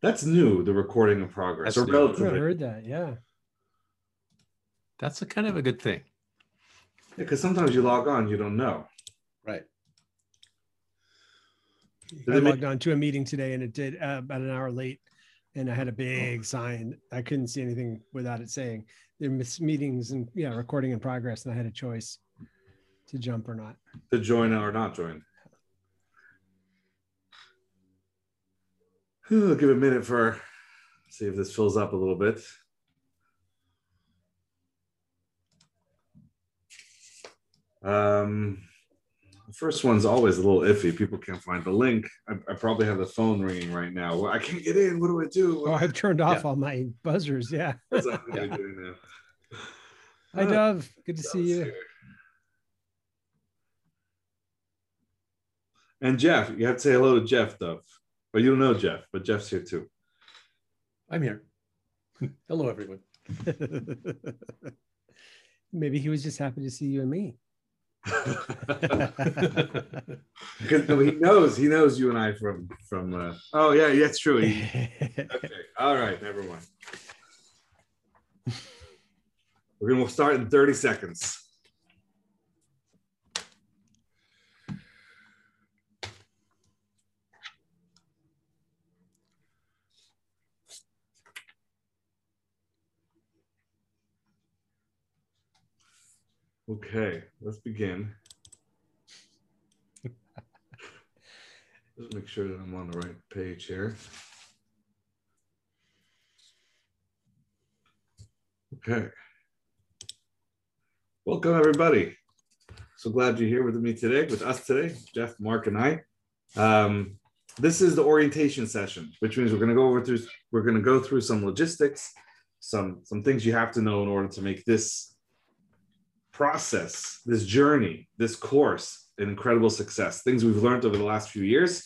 That's new, the recording in progress. That's or new. I relatively. heard that. Yeah. That's a kind of a good thing. Yeah, Because sometimes you log on, you don't know. Right. Did I it make- logged on to a meeting today and it did uh, about an hour late. And I had a big sign. I couldn't see anything without it saying there miss meetings and yeah, recording in progress. And I had a choice to jump or not. To join or not join. I'll give a minute for see if this fills up a little bit. Um, the first one's always a little iffy. People can't find the link. I, I probably have the phone ringing right now. Well, I can't get in. What do I do? Oh, I've turned off Yeah. all my buzzers. Yeah. What's that really doing now? Hi, Ah, Dove. Good to see you. here. And Jeff, you have to say hello to Jeff, Dove. But you don't know Jeff, but Jeff's here too. I'm here. Hello, everyone. Maybe he was just happy to see you and me. Because no, he knows he knows you and I from from. Uh, oh yeah, yeah, it's true. He- okay, all right, never mind. We're gonna start in thirty seconds. Okay, let's begin. Just make sure that I'm on the right page here. Okay. Welcome, everybody. So glad you're here with me today, with us today, Jeff, Mark, and I. Um, this is the orientation session, which means we're going to go over through we're going to go through some logistics, some some things you have to know in order to make this process, this journey, this course an incredible success. Things we've learned over the last few years,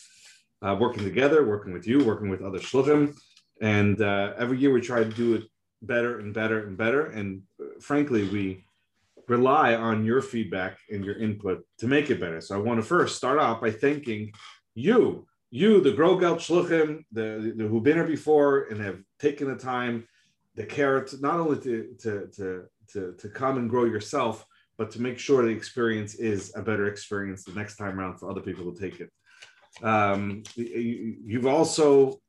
uh, working together, working with you, working with other shluchim, and uh, every year we try to do it better and better and better. And uh, frankly, we rely on your feedback and your input to make it better. So I want to first start off by thanking you, you, the Grow Gelt Shluchim, the, the who've been here before and have taken the time, the care to not only to, to, to, to, to come and grow yourself, but to make sure the experience is a better experience the next time around for other people to take it. Um, you, you've also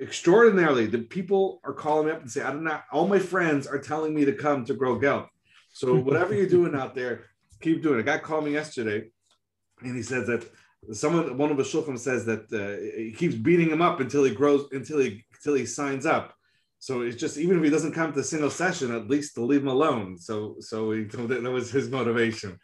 extraordinarily the people are calling me up and say, I don't know, all my friends are telling me to come to grow gelt. So whatever you're doing out there, keep doing it. A guy called me yesterday and he says that someone, one of the shulchan says that uh, he keeps beating him up until he grows, until he, until he signs up. So it's just, even if he doesn't come to a single session, at least to leave him alone. So, so he told that was his motivation.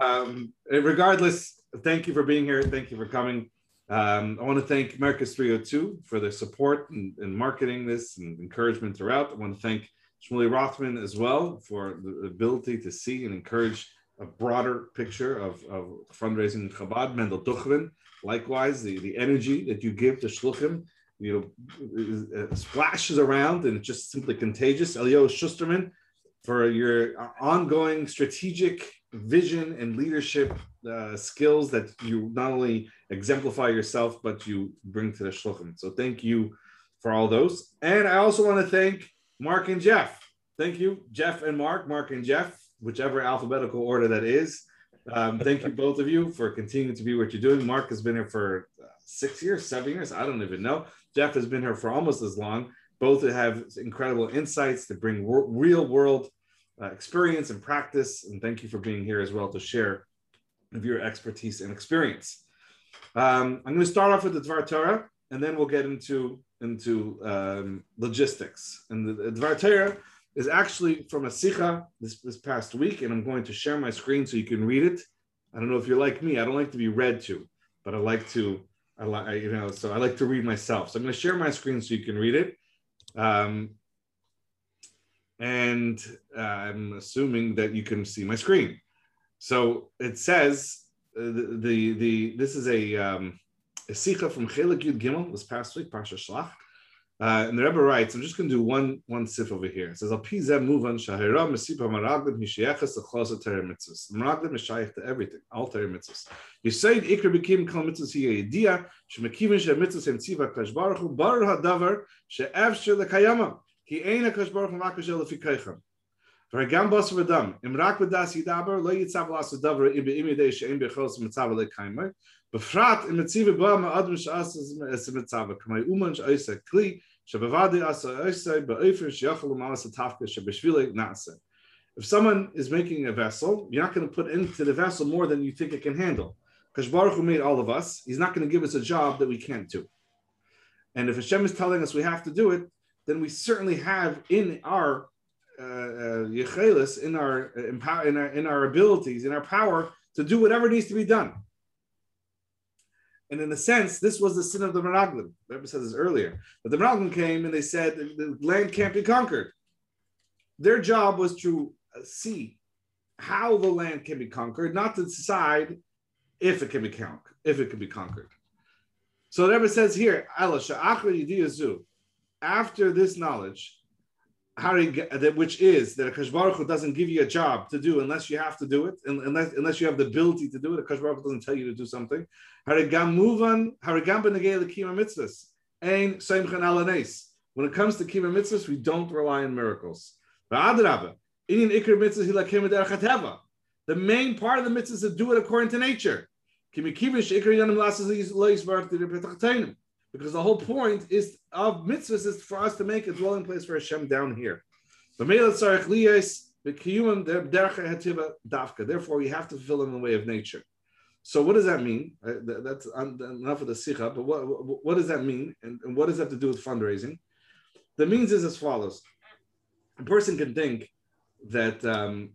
um, regardless, thank you for being here. Thank you for coming. Um, I want to thank Merkos 302 for their support and, and marketing this and encouragement throughout. I want to thank Shmuley Rothman as well for the ability to see and encourage a broader picture of, of fundraising in Chabad. Mendel Duchvin, likewise, the, the energy that you give to Shluchim, you know, uh, splashes around and it's just simply contagious. Elio Schusterman for your ongoing strategic vision and leadership uh, skills that you not only exemplify yourself, but you bring to the shluchim. So thank you for all those. And I also want to thank Mark and Jeff. Thank you, Jeff and Mark, Mark and Jeff, whichever alphabetical order that is. Um, thank you, both of you, for continuing to be what you're doing. Mark has been here for uh, six years, seven years. I don't even know. Jeff has been here for almost as long. Both have incredible insights to bring wor- real world uh, experience and practice. And thank you for being here as well to share of your expertise and experience. Um, I'm going to start off with the Dvar Torah, and then we'll get into into um, logistics. And the, the Dvar Torah is actually from a Sikha this, this past week, and I'm going to share my screen so you can read it. I don't know if you're like me; I don't like to be read to, but I like to. I like you know, so I like to read myself. So I'm going to share my screen so you can read it. Um, and uh, I'm assuming that you can see my screen. So it says uh, the, the the this is a um, a sikha from Chelik Yud Gimel this past week, Parsha Shlach, uh, and the Rebbe writes, I'm just going to do one one sif over here. It says, Al pizem muvan shahira mesipa maraglim hishayachas achlosa terem mitzvahs. Maraglim is shaykh to everything, all terem mitzvahs. Yisayd ikra bikim kal mitzvahs hiya yediya, shemekivin she mitzvahs hem tziva kash baruch hu bar ha'daver she'ev she lekayama. Ki ein akash baruch hu makash el. V'ragam bas v'dam, im rak v'das yidaber, lo yitzav las v'davar ibe imidei she'en bechos mitzav lekayma. בפרט אם מציב בו מאדם שעשה מצב, כמו אומן שעשה כלי, שבוודאי עשה עשה באופן שיכול למעלה התפקד שבשבילי נעשה. If someone is making a vessel, you're not going to put into the vessel more than you think it can handle. Because Baruch Hu made all of us, He's not going to give us a job that we can't do. And if Hashem is telling us we have to do it, then we certainly have in our uh, uh, in our in our in our abilities, in our power to do whatever needs to be done. And in a sense, this was the sin of the Meraglim. Rebbe said this earlier. But the Meraglim came and they said the land can't be conquered. Their job was to uh, see how the land can be conquered, not to decide if it can be conquered. If it can be conquered. So the Rebbe says here, after this knowledge, how you get that Uh, which is that a Baruch Hu doesn't give you a job to do unless you have to do it, unless unless you have the ability to do it. A Baruch Hu doesn't tell you to do something. When it comes to kima mitzvahs, we don't rely on miracles. The main part of the mitzvahs is to do it according to nature because the whole point is of mitzvahs is for us to make a dwelling place for Hashem down here. Therefore, we have to fulfill in the way of nature. So, what does that mean? That's enough of the sikha, but what, what does that mean? And, what does that have to do with fundraising? The means is as follows a person can think that, um,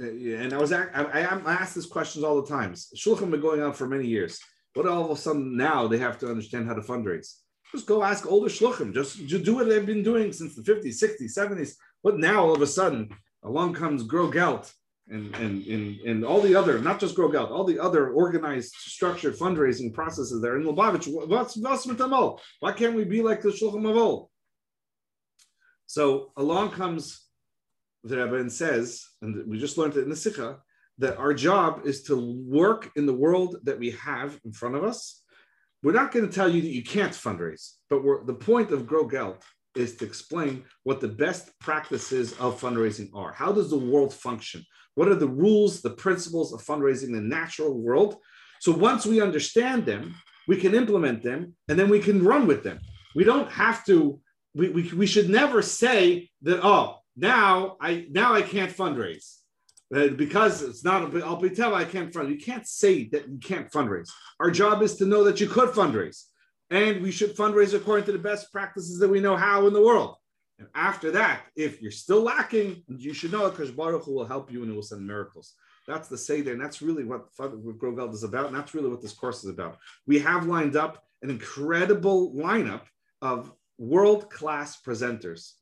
uh, and I was I, I, I ask these questions all the time. Shulchan been going on for many years. What all of a sudden now they have to understand how to fundraise? Just go ask older shluchim. Just, just do what they've been doing since the 50s, 60s, 70s. But now all of a sudden along comes Grow Gelt and, and, and, and all the other, not just Grow Gelt, all the other organized, structured fundraising processes there in Lubavitch. What's, what's with them? Why can't we be like the shluchim of old? So along comes the Rebbe and says, and we just learned it in the Sikha, that our job is to work in the world that we have in front of us. We're not going to tell you that you can't fundraise, but the point of Grow Gelt is to explain what the best practices of fundraising are. How does the world function? What are the rules, the principles of fundraising in the natural world? So once we understand them, we can implement them and then we can run with them. We don't have to, we, we, we should never say that, oh, now I now I can't fundraise Uh, because it's not a I'll be tell I can't fundraise. You can't say that you can't fundraise. Our job is to know that you could fundraise, and we should fundraise according to the best practices that we know how in the world. And after that, if you're still lacking, you should know because Baruch will help you and it will send miracles. That's the say there, and that's really what, Grow is about, and that's really what this course is about. We have lined up an incredible lineup of world class presenters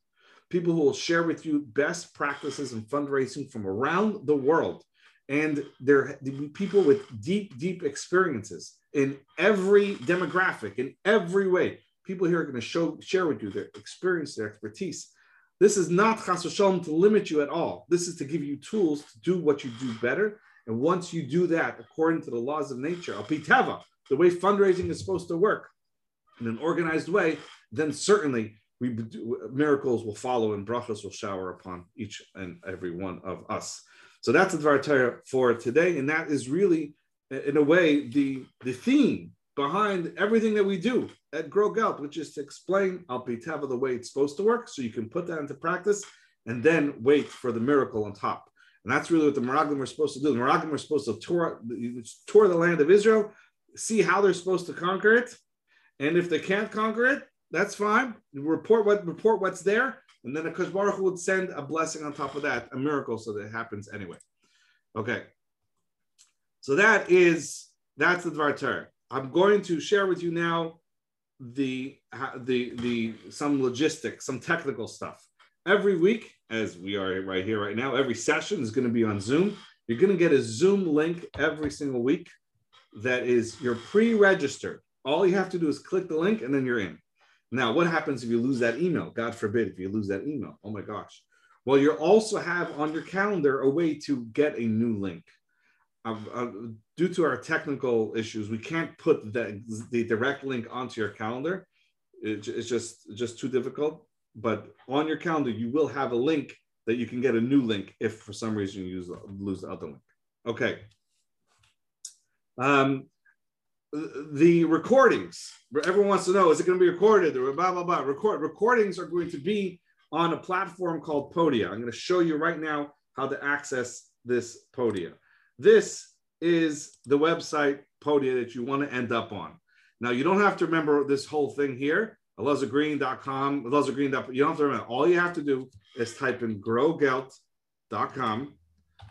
people who will share with you best practices in fundraising from around the world. And they're people with deep, deep experiences in every demographic, in every way. People here are going to show, share with you their experience, their expertise. This is not chas to limit you at all. This is to give you tools to do what you do better. And once you do that, according to the laws of nature, the way fundraising is supposed to work in an organized way, then certainly we miracles will follow and brachas will shower upon each and every one of us. So that's the Dvar Torah for today, and that is really, in a way, the the theme behind everything that we do at Grow Gelt, which is to explain Al the way it's supposed to work, so you can put that into practice, and then wait for the miracle on top. And that's really what the Meraglim are supposed to do. The Meraglim are supposed to tour, tour the land of Israel, see how they're supposed to conquer it, and if they can't conquer it, that's fine. Report what report what's there, and then Akash Baruch would send a blessing on top of that, a miracle, so that it happens anyway. Okay. So that is that's the Dvar Torah. I'm going to share with you now the the the some logistics, some technical stuff. Every week, as we are right here right now, every session is going to be on Zoom. You're going to get a Zoom link every single week that is you're pre-registered. All you have to do is click the link and then you're in. Now, what happens if you lose that email? God forbid if you lose that email. Oh my gosh. Well, you also have on your calendar a way to get a new link. Uh, uh, due to our technical issues, we can't put the, the direct link onto your calendar. It, it's just just too difficult. But on your calendar, you will have a link that you can get a new link if for some reason you use, lose the other link. Okay. Um, the recordings. Everyone wants to know: Is it going to be recorded? Or blah blah blah. Record recordings are going to be on a platform called Podia. I'm going to show you right now how to access this Podia. This is the website Podia that you want to end up on. Now you don't have to remember this whole thing here. ElazarGreen.com, ElazarGreen.com. You don't have to remember. All you have to do is type in growgelt.com,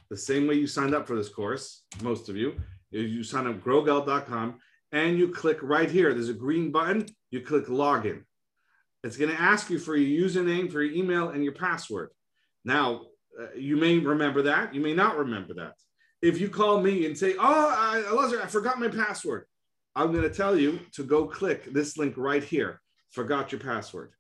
the same way you signed up for this course, most of you. You sign up growgelt.com and you click right here. There's a green button. You click login. It's going to ask you for your username, for your email, and your password. Now, uh, you may remember that. You may not remember that. If you call me and say, "Oh, I, I forgot my password," I'm going to tell you to go click this link right here. Forgot your password.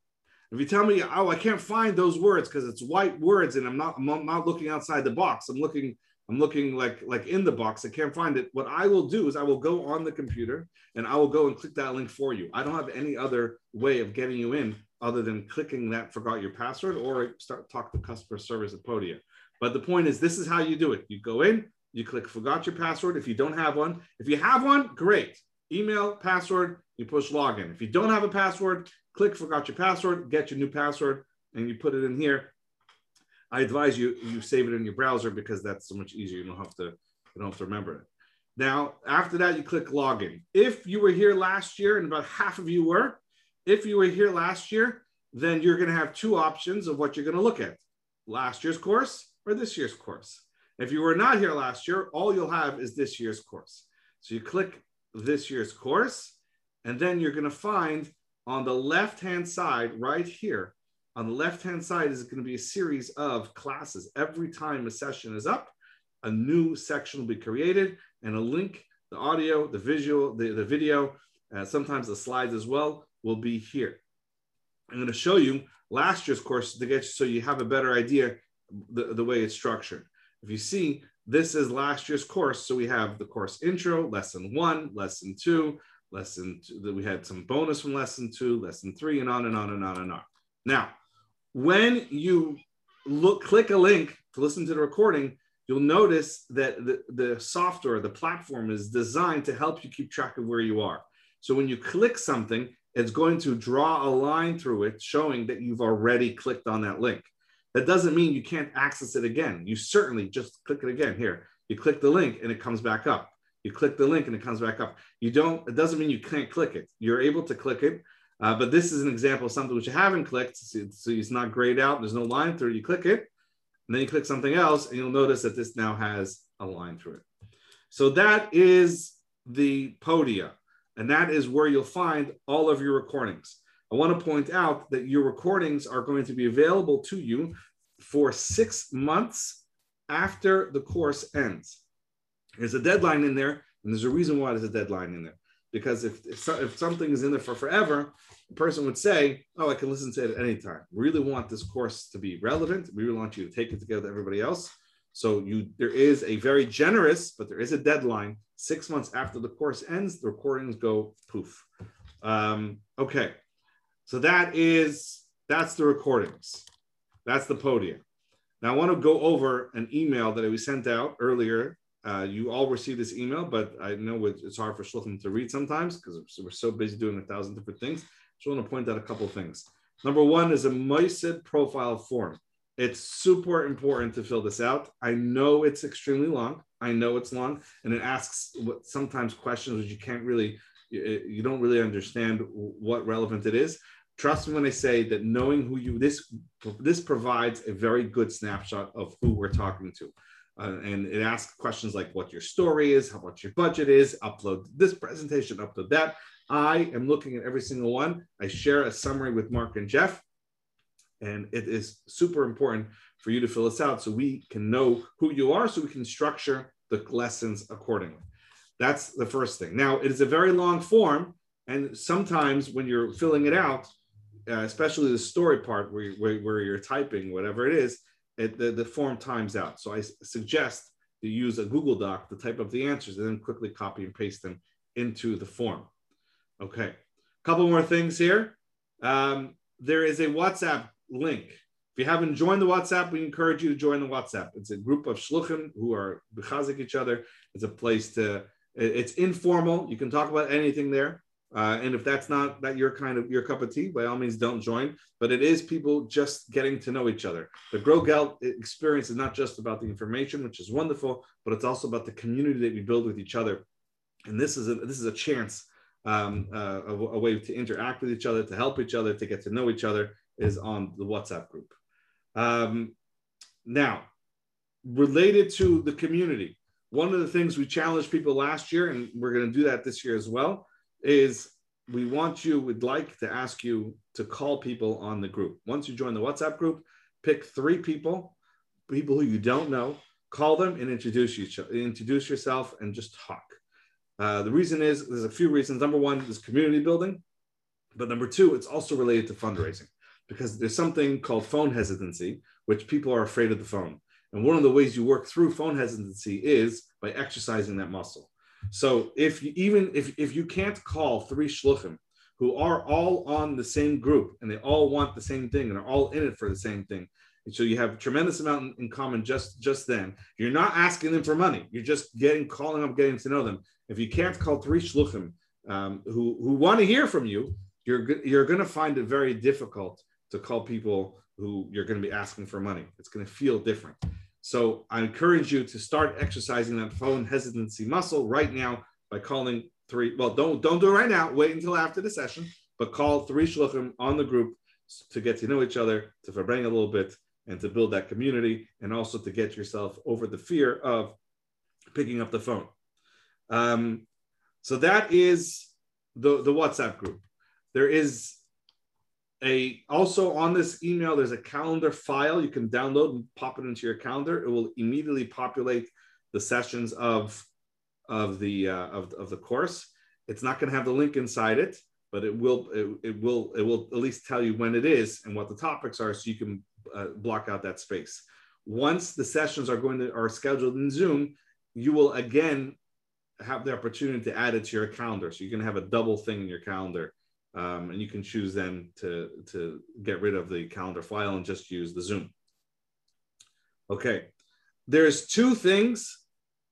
If you tell me, "Oh, I can't find those words because it's white words and I'm not, I'm not looking outside the box. I'm looking I'm looking like like in the box. I can't find it. What I will do is I will go on the computer and I will go and click that link for you. I don't have any other way of getting you in other than clicking that forgot your password or start talk to customer service at Podia. But the point is, this is how you do it. You go in, you click forgot your password. If you don't have one, if you have one, great. Email, password, you push login. If you don't have a password, click forgot your password, get your new password, and you put it in here I advise you you save it in your browser because that's so much easier. You don't have to you don't have to remember it. Now, after that, you click login. If you were here last year, and about half of you were, if you were here last year, then you're going to have two options of what you're going to look at last year's course or this year's course. If you were not here last year, all you'll have is this year's course. So you click this year's course, and then you're going to find on the left hand side right here on the left hand side is going to be a series of classes. Every time a session is up, a new section will be created and a link, the audio, the visual, the, the video, uh, sometimes the slides as well, will be here. I'm going to show you last year's course to get you so you have a better idea the, the way it's structured. If you see, this is last year's course. So we have the course intro, lesson one, lesson two, lesson two, we had some bonus from lesson two, lesson three, and on and on and on and on. Now, when you look click a link to listen to the recording you'll notice that the, the software the platform is designed to help you keep track of where you are. So when you click something it's going to draw a line through it showing that you've already clicked on that link. That doesn't mean you can't access it again. You certainly just click it again. Here you click the link and it comes back up. You click the link and it comes back up. You don't it doesn't mean you can't click it. You're able to click it uh, but this is an example of something which you haven't clicked. So it's not grayed out. There's no line through. You click it, and then you click something else, and you'll notice that this now has a line through it. So that is the Podia, and that is where you'll find all of your recordings. I want to point out that your recordings are going to be available to you for six months after the course ends. There's a deadline in there, and there's a reason why there's a deadline in there because if, if, if, something is in there for forever, the person would say, Oh, I can listen to it at any time. We really want this course to be relevant. We really want you to take it together with everybody else. So you there is a very generous, but there is a deadline. Six months after the course ends, the recordings go poof. Um, okay. So that is that's the recordings. That's the Podia. Now I want to go over an email that we sent out earlier uh, you all received this email, but I know it's hard for Shluchim to read sometimes because we're so busy doing a thousand different things. Just want to point out a couple things. Number one is a Moisid profile form. It's super important to fill this out. I know it's extremely long. I know it's long, and it asks what sometimes questions which you can't really, you don't really understand what relevant it is. Trust me when I say that knowing who you this this provides a very good snapshot of who we're talking to. Uh, and it asks questions like what your story is, how much your budget is, upload this presentation, upload that. I am looking at every single one. I share a summary with Mark and Jeff, and it is super important for you to fill this out so we can know who you are, so we can structure the lessons accordingly. That's the first thing. Now, it is a very long form, and sometimes when you're filling it out, uh, especially the story part where, where, where you're typing, whatever it is, it, the, the form times out. So I suggest you use a Google Doc to type up the answers and then quickly copy and paste them into the form. Okay, a couple more things here. Um, there is a WhatsApp link. If you haven't joined the WhatsApp, we encourage you to join the WhatsApp. It's a group of shluchim who are bechazik each other. It's a place to. It's informal. You can talk about anything there. Uh, and if that's not that your kind of your cup of tea, by all means, don't join. But it is people just getting to know each other. The Grow Gelt experience is not just about the information, which is wonderful, but it's also about the community that we build with each other. And this is a this is a chance, um, uh, a, a way to interact with each other, to help each other, to get to know each other, is on the WhatsApp group. Um, now, related to the community, one of the things we challenged people last year, and we're going to do that this year as well is we want you, we'd like to ask you to call people on the group. Once you join the WhatsApp group, pick three people, people who you don't know, call them and introduce you, introduce yourself and just talk. Uh, the reason is there's a few reasons. Number one is community building, but number two, it's also related to fundraising because there's something called phone hesitancy, which people are afraid of the phone. And one of the ways you work through phone hesitancy is by exercising that muscle. So if you, even if, if you can't call three shluchim who are all on the same group and they all want the same thing and are all in it for the same thing, and so you have a tremendous amount in, common just just then. You're not asking them for money. You're just getting calling them, getting to know them. If you can't call three shluchim um, who who want to hear from you, you're you're going to find it very difficult to call people who you're going to be asking for money. It's going to feel different. So I encourage you to start exercising that phone hesitancy muscle right now by calling three. Well, don't don't do it right now. Wait until after the session, but call three shluchim on the group to get to know each other, to bring a little bit, and to build that community, and also to get yourself over the fear of picking up the phone. Um, so that is the the WhatsApp group. There is a also on this email there's a calendar file you can download and pop it into your calendar. It will immediately populate the sessions of of the uh, of, of the course. It's not going to have the link inside it but it will it, it, will it will at least tell you when it is and what the topics are so you can uh, block out that space. Once the sessions are going to are scheduled in zoom you will again have the opportunity to add it to your calendar. So going to have a double thing in your calendar um, and you can choose then to, to get rid of the calendar file and just use the Zoom. Okay, there's two things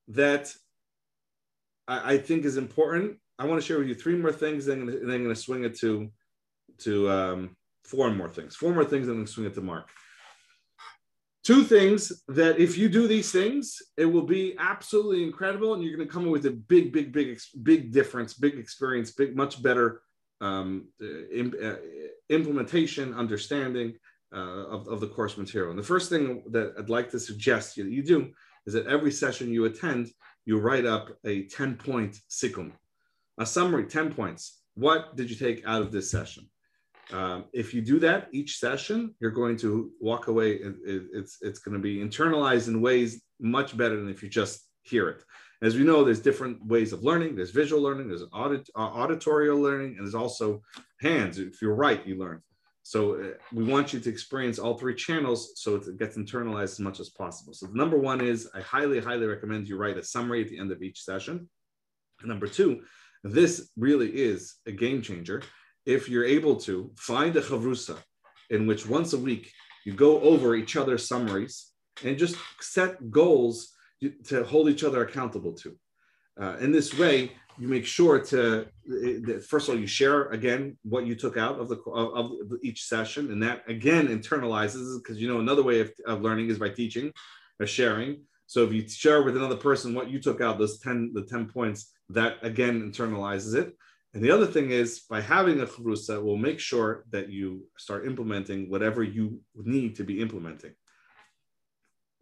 that I, I think is important. I want to share with you three more things, and then, I'm going to swing it to to um, four more things. Four more things, and then swing it to Mark. Two things that if you do these things, it will be absolutely incredible, and you're going to come with a big, big, big, big difference, big experience, big, much better um, uh, implementation, understanding uh, of, of the course material. And the first thing that I'd like to suggest that you do is that every session you attend, you write up a 10 point sikum, a summary, 10 points. What did you take out of this session? Um, if you do that each session, you're going to walk away. It, it, it's it's going to be internalized in ways much better than if you just hear it. As we know, there's different ways of learning. There's visual learning, there's audit, uh, auditorial learning, and there's also hands. If you're right, you learn. So uh, we want you to experience all three channels so it gets internalized as much as possible. So number one is I highly, highly recommend you write a summary at the end of each session. And number two, this really is a game changer. If you're able to find a chavrusa in which once a week you go over each other's summaries and just set goals to hold each other accountable to. Uh, in this way, you make sure to first of all you share again what you took out of the of, each session, and that again internalizes because you know another way of, of learning is by teaching or sharing. So if you share with another person what you took out, those 10, the 10 points, that again internalizes it. And the other thing is by having a chavrusa will make sure that you start implementing whatever you need to be implementing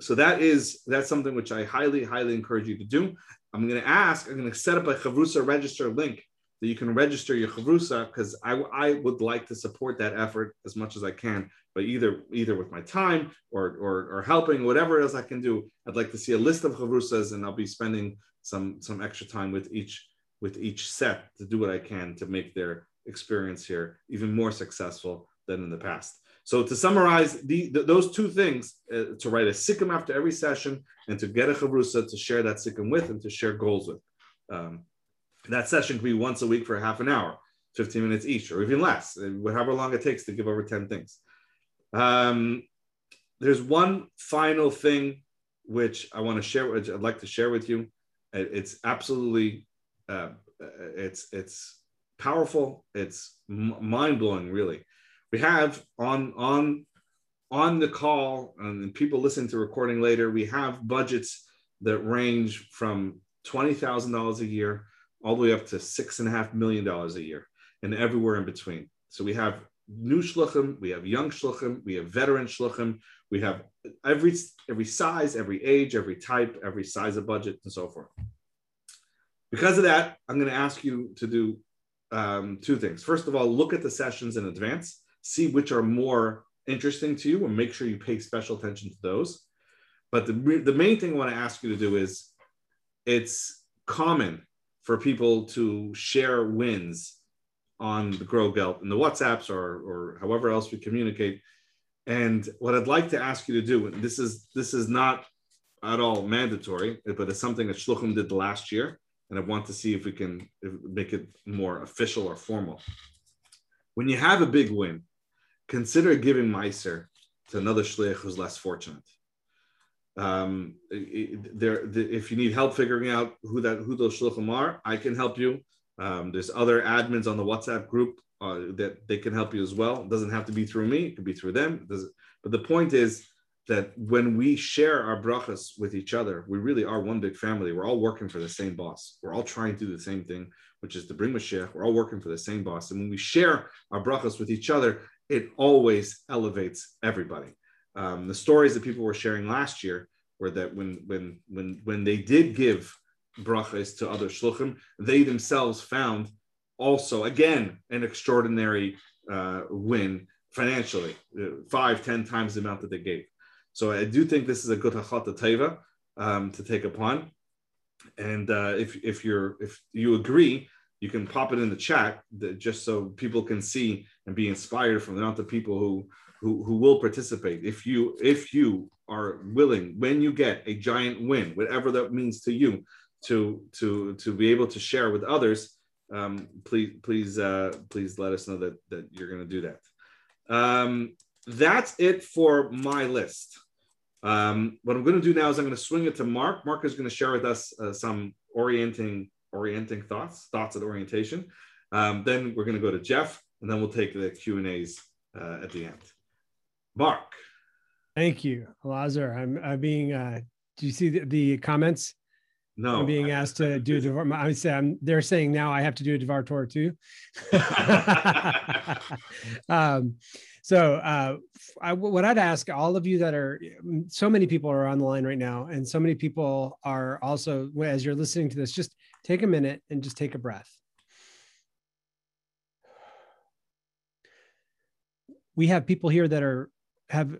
so that is that's something which I highly, highly encourage you to do. I'm going to ask. I'm going to set up a chavrusa register link that you can register your chavrusa because I, I would like to support that effort as much as I can. But either either with my time or or, or helping whatever else I can do, I'd like to see a list of chavrusas, and I'll be spending some some extra time with each with each set to do what I can to make their experience here even more successful than in the past. So to summarize the, the those two things, uh, to write a sikum after every session and to get a chavrusa to share that sikum with and to share goals with. Um, that session could be once a week for half an hour, 15 minutes each, or even less, uh, however long it takes to give over 10 things. Um, there's one final thing which I want to share, which I'd like to share with you. It's absolutely, uh, it's it's powerful. It's m- mind blowing, really. We have on on on the call, and people listen to recording later. We have budgets that range from twenty thousand dollars a year all the way up to six and a half million dollars a year, and everywhere in between. So we have new shluchim, we have young shluchim, we have veteran shluchim, we have every every size, every age, every type, every size of budget, and so forth. Because of that, I'm going to ask you to do um, two things. First of all, look at the sessions in advance, see which are more interesting to you, and make sure you pay special attention to those. But the, the main thing I want to ask you to do is it's common for people to share wins on the Grow Gelt in the WhatsApps or, or however else we communicate. And what I'd like to ask you to do, and this is this is not at all mandatory, but it's something that Shluchim did last year, and I want to see if we can make it more official or formal. When you have a big win, consider giving Meiser to another shliach who's less fortunate. Um, there, if you need help figuring out who that who those shluchim are, I can help you. Um, there's other admins on the WhatsApp group uh, that they can help you as well. It doesn't have to be through me; it could be through them. But the point is that when we share our brachas with each other, we really are one big family. We're all working for the same boss. We're all trying to do the same thing, which is to bring Mashiach. We're all working for the same boss. And when we share our brachas with each other, it always elevates everybody. Um, the stories that people were sharing last year were that when when when when they did give brachas to other shluchim, they themselves found also again an extraordinary uh, win financially, uh, five ten times the amount that they gave. So I do think this is a good hachlata tova um, to take upon. And uh, if if you're if you agree, you can pop it in the chat that, just so people can see and be inspired from the amount of people who who, who will participate. If you if you are willing, when you get a giant win, whatever that means to you, to to to be able to share with others, um, please please uh, please let us know that that you're going to do that. Um, that's it for my list. Um, what I'm going to do now is I'm going to swing it to Mark. Mark is going to share with us uh, some orienting orienting thoughts, thoughts of orientation. Um, then we're going to go to Jeff, and then we'll take the Q and A's uh, at the end. Mark. Thank you, Lazar. I'm, I'm being. Uh, do you see the, the comments? No, I'm being asked to do Devar. I say I'm, they're saying now I have to do a Devar Torah too. um, so, uh, I, what I'd ask all of you that are, so many people are on the line right now, and so many people are also, as you're listening to this, just take a minute and just take a breath. We have people here that are have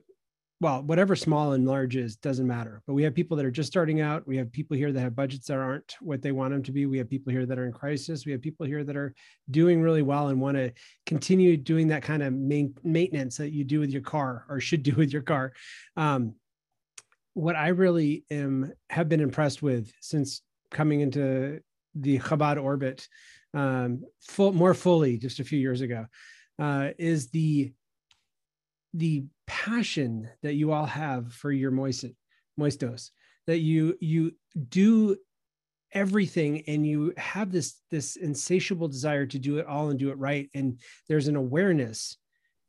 well, whatever small and large is doesn't matter. But we have people that are just starting out. We have people here that have budgets that aren't what they want them to be. We have people here that are in crisis. We have people here that are doing really well and want to continue doing that kind of main, maintenance that you do with your car or should do with your car. Um, what I really am have been impressed with since coming into the Chabad orbit um, full, more fully just a few years ago uh, is the the passion that you all have for your moist, moistos that you you do everything and you have this this insatiable desire to do it all and do it right. And there's an awareness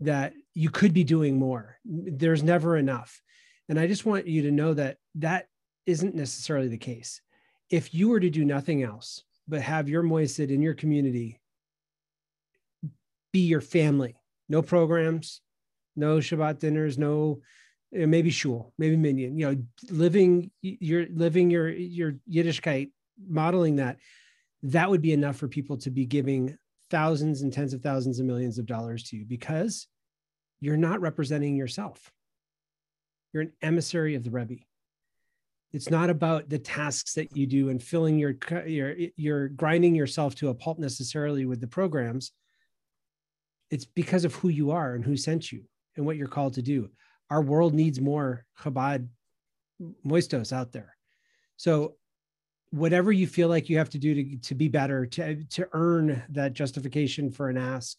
that you could be doing more. There's never enough. And i just want you to know that that isn't necessarily the case. If you were to do nothing else but have your moisid in your community be your family no programs no Shabbat dinners, no eh, maybe shul, maybe minyan. You know, living you're living your your Yiddishkeit, modeling that. That would be enough for people to be giving thousands and tens of thousands of millions of dollars to you because you're not representing yourself. You're an emissary of the Rebbe. It's not about the tasks that you do and filling your your you're grinding yourself to a pulp necessarily with the programs it's because of who you are and who sent you and what you're called to do. Our world needs more Chabad moistos out there. So whatever you feel like you have to do to, to be better, to, to earn that justification for an ask,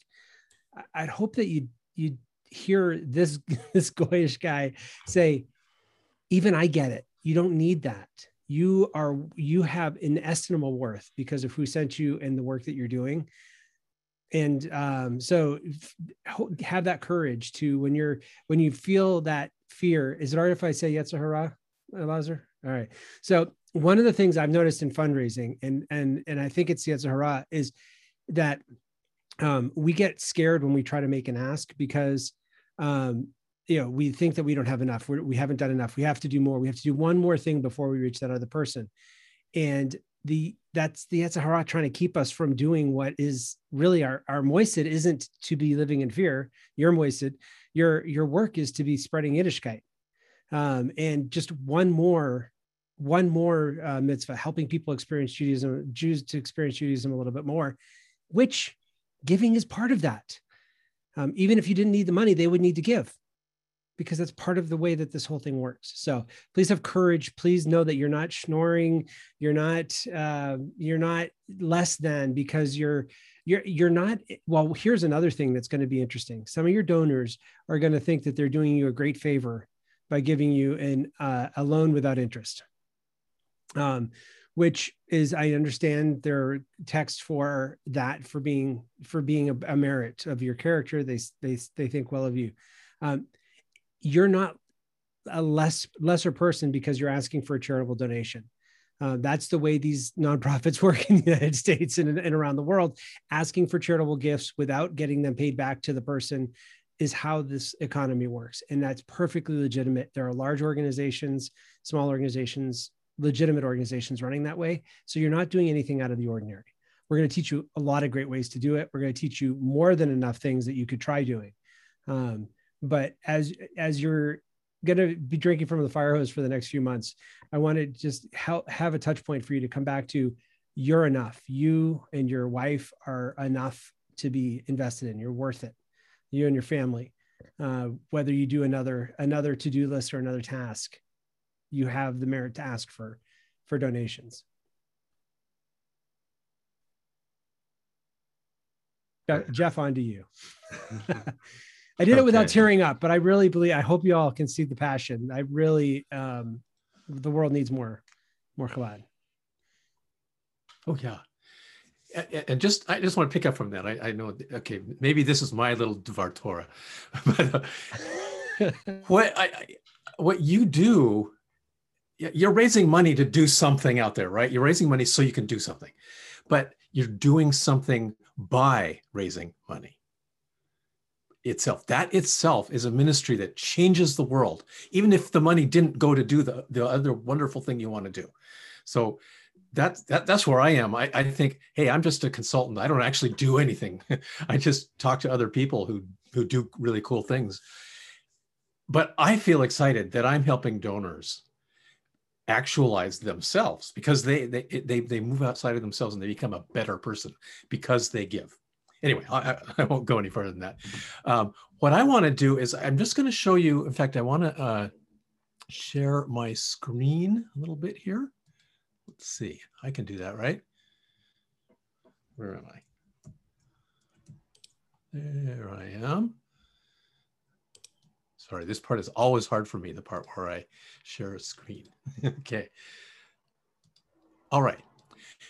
I'd hope that you you hear this this goyish guy say, even I get it. You don't need that. You are you have inestimable worth because of who sent you and the work that you're doing. And um, so have that courage to when you're when you feel that fear. Is it all right if I say Yetzer Hara, Lazar? All right. So one of the things I've noticed in fundraising, and and and I think it's Hara, is that um, we get scared when we try to make an ask because um, you know we think that we don't have enough We're, we have not done enough we have to do more we have to do one more thing before we reach that other person and the that's the Yetzer Hara trying to keep us from doing what is really our our moisid isn't to be living in fear. Your moisid your your work is to be spreading Yiddishkeit. Um, and just one more one more uh, mitzvah helping people experience Judaism Jews to experience Judaism a little bit more which giving is part of that. Um, even if you didn't need the money they would need to give because that's part of the way that this whole thing works. So please have courage. Please know that you're not snoring. You're not uh, you're not less than because you're you're you're not. Well, here's another thing that's going to be interesting. Some of your donors are going to think that they're doing you a great favor by giving you an uh, a loan without interest. Um, which is I understand their text for that for being for being a, a merit of your character. They they they think well of you. Um, you're not a less lesser person because you're asking for a charitable donation. Uh, that's the way these nonprofits work in the United States and, and around the world. Asking for charitable gifts without getting them paid back to the person is how this economy works. And that's perfectly legitimate. There are large organizations, small organizations, legitimate organizations running that way. So you're not doing anything out of the ordinary. We're going to teach you a lot of great ways to do it. We're going to teach you more than enough things that you could try doing. Um, but as as you're going to be drinking from the fire hose for the next few months i want to just ha- have a touch point for you to come back to you're enough. You and your wife are enough to be invested in. You're worth it. You and your family uh, whether you do another another to-do list or another task you have the merit to ask for for donations. Jeff on to you I did okay. it without tearing up, but I really believe I hope you all can see the passion. I really um the world needs more more Chabad. Oh yeah. And just, I just want to pick up from that. I, I know, okay, maybe this is my little Dvar Torah, but uh, what I, what you do, you're raising money to do something out there, right? You're raising money so you can do something, but you're doing something by raising money itself. That itself is a ministry that changes the world, even if the money didn't go to do the, the other wonderful thing you want to do. So that's that, that's where I am. I, I think, hey, I'm just a consultant. I don't actually do anything. I just talk to other people who who do really cool things. But I feel excited that I'm helping donors actualize themselves because they they they they move outside of themselves and they become a better person because they give anyway, I, I, won't go any further than that. Um, what I want to do is I'm just going to show you. In fact, I want to uh, share my screen a little bit here. Let's see. I can do that, right? Where am I? There I am. Sorry, this part is always hard for me, the part where I share a screen. okay. All right.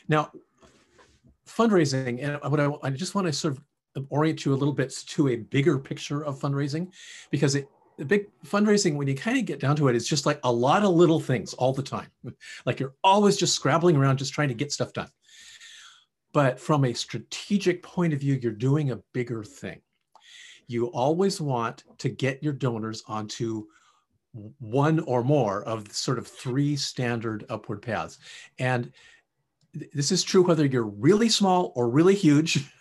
Now, fundraising, and what I, I just want to sort of orient you a little bit to a bigger picture of fundraising, because it, the big fundraising, when you kind of get down to it's just like a lot of little things all the time. Like you're always just scrabbling around, just trying to get stuff done. But from a strategic point of view, you're doing a bigger thing. You always want to get your donors onto one or more of sort of three standard upward paths. And this is true whether you're really small or really huge.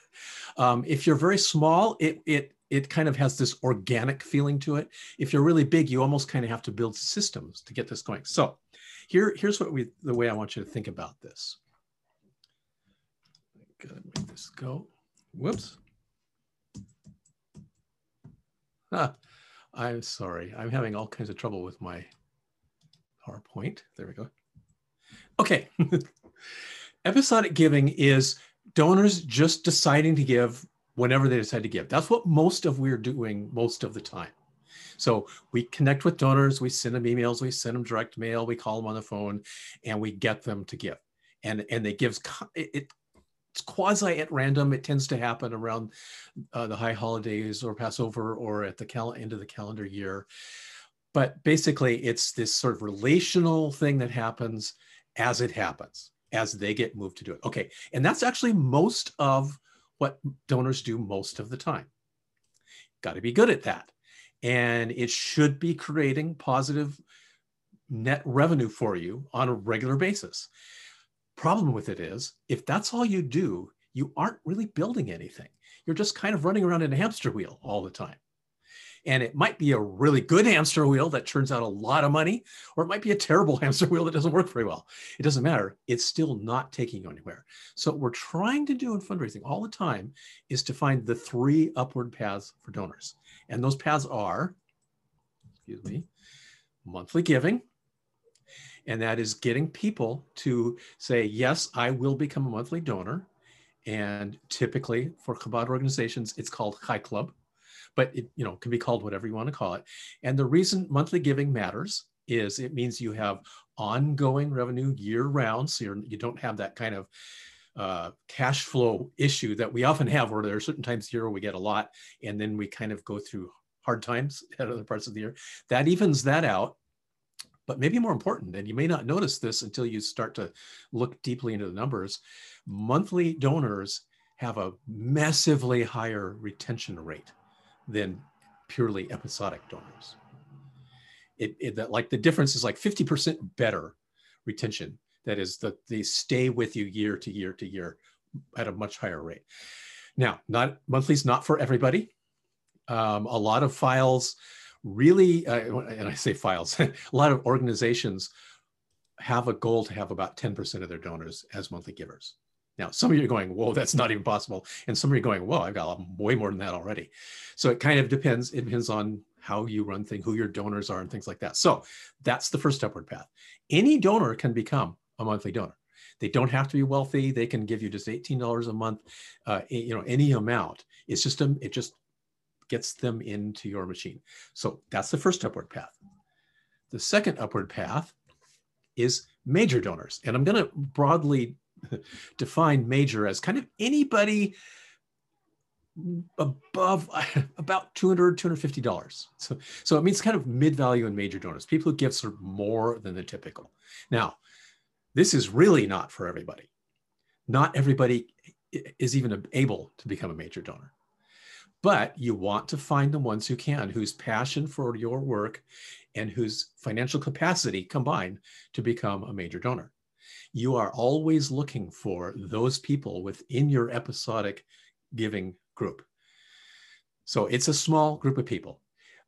Um, if you're very small, it it it kind of has this organic feeling to it. If you're really big, you almost kind of have to build systems to get this going. So here, here's what we the way I want you to think about this. Gotta make this go. Whoops. Ah, I'm sorry. I'm having all kinds of trouble with my PowerPoint. There we go. Okay. Episodic giving is donors just deciding to give whenever they decide to give. That's what most of we're doing most of the time. So we connect with donors, we send them emails, we send them direct mail, we call them on the phone, and we get them to give. And and they gives it, it's quasi at random. It tends to happen around uh, the high holidays or Passover or at the cal- end of the calendar year. But basically, it's this sort of relational thing that happens as it happens, as they get moved to do it. Okay, and that's actually most of what donors do most of the time. Got to be good at that and it should be creating positive net revenue for you on a regular basis. Problem with it is, if that's all you do, you aren't really building anything. You're just kind of running around in a hamster wheel all the time. And it might be a really good hamster wheel that turns out a lot of money, or it might be a terrible hamster wheel that doesn't work very well. It doesn't matter. It's still not taking you anywhere. So, what we're trying to do in fundraising all the time is to find the three upward paths for donors. And those paths are, excuse me, monthly giving. And that is getting people to say, yes, I will become a monthly donor. And typically for Chabad organizations, it's called Chai Club, but it you know can be called whatever you want to call it. And the reason monthly giving matters is it means you have ongoing revenue year round. So you're, you don't have that kind of uh, cash flow issue that we often have where there are certain times here where we get a lot and then we kind of go through hard times at other parts of the year. That evens that out. But maybe more important, and you may not notice this until you start to look deeply into the numbers, monthly donors have a massively higher retention rate than purely episodic donors. It, it that like the difference is like 50% better retention that is that they stay with you year to year to year at a much higher rate. Now, not monthly is not for everybody. Um, a lot of files really, uh, and I say files, a lot of organizations have a goal to have about 10% of their donors as monthly givers. Now, some of you are going, whoa, that's not even possible. And some of you are going, whoa, I've got way more than that already. So it kind of depends. It depends on how you run things, who your donors are, and things like that. So that's the first upward path. Any donor can become a monthly donor. They don't have to be wealthy. They can give you just $18 a month, uh, you know, any amount. It's just, a, it just gets them into your machine. So that's the first upward path. The second upward path is major donors. And I'm going to broadly define major as kind of anybody above about 200 250 dollars so so it means kind of mid-value and major donors people who give sort of more than the typical now this is really not for everybody. Not everybody is even able to become a major donor. But you want to find the ones who can, whose passion for your work and whose financial capacity combine to become a major donor. You are always looking for those people within your episodic giving group. So it's a small group of people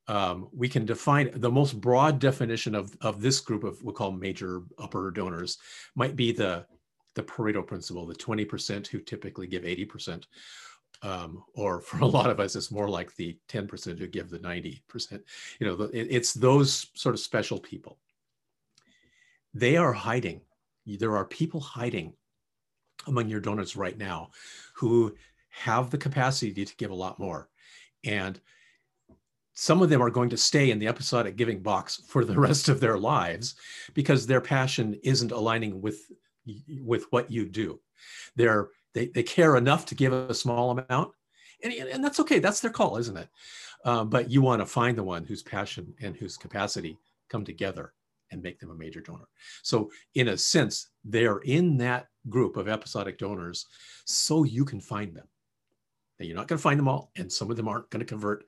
um, we can define the most broad definition of, of this group of we'll call major upper donors might be the the Pareto principle, the 20% who typically give 80%. Um, or for a lot of us, it's more like the 10% who give the 90%. You know, it, it's those sort of special people. They are hiding. There are people hiding among your donors right now who have the capacity to give a lot more. And some of them are going to stay in the episodic giving box for the rest of their lives because their passion isn't aligning with with what you do. They're they, they care enough to give a small amount. And, and that's okay. That's their call isn't it? Um, but you want to find the one whose passion and whose capacity come together and make them a major donor so in a sense they're in that group of episodic donors so you can find them now, you're not going to find them all and some of them aren't going to convert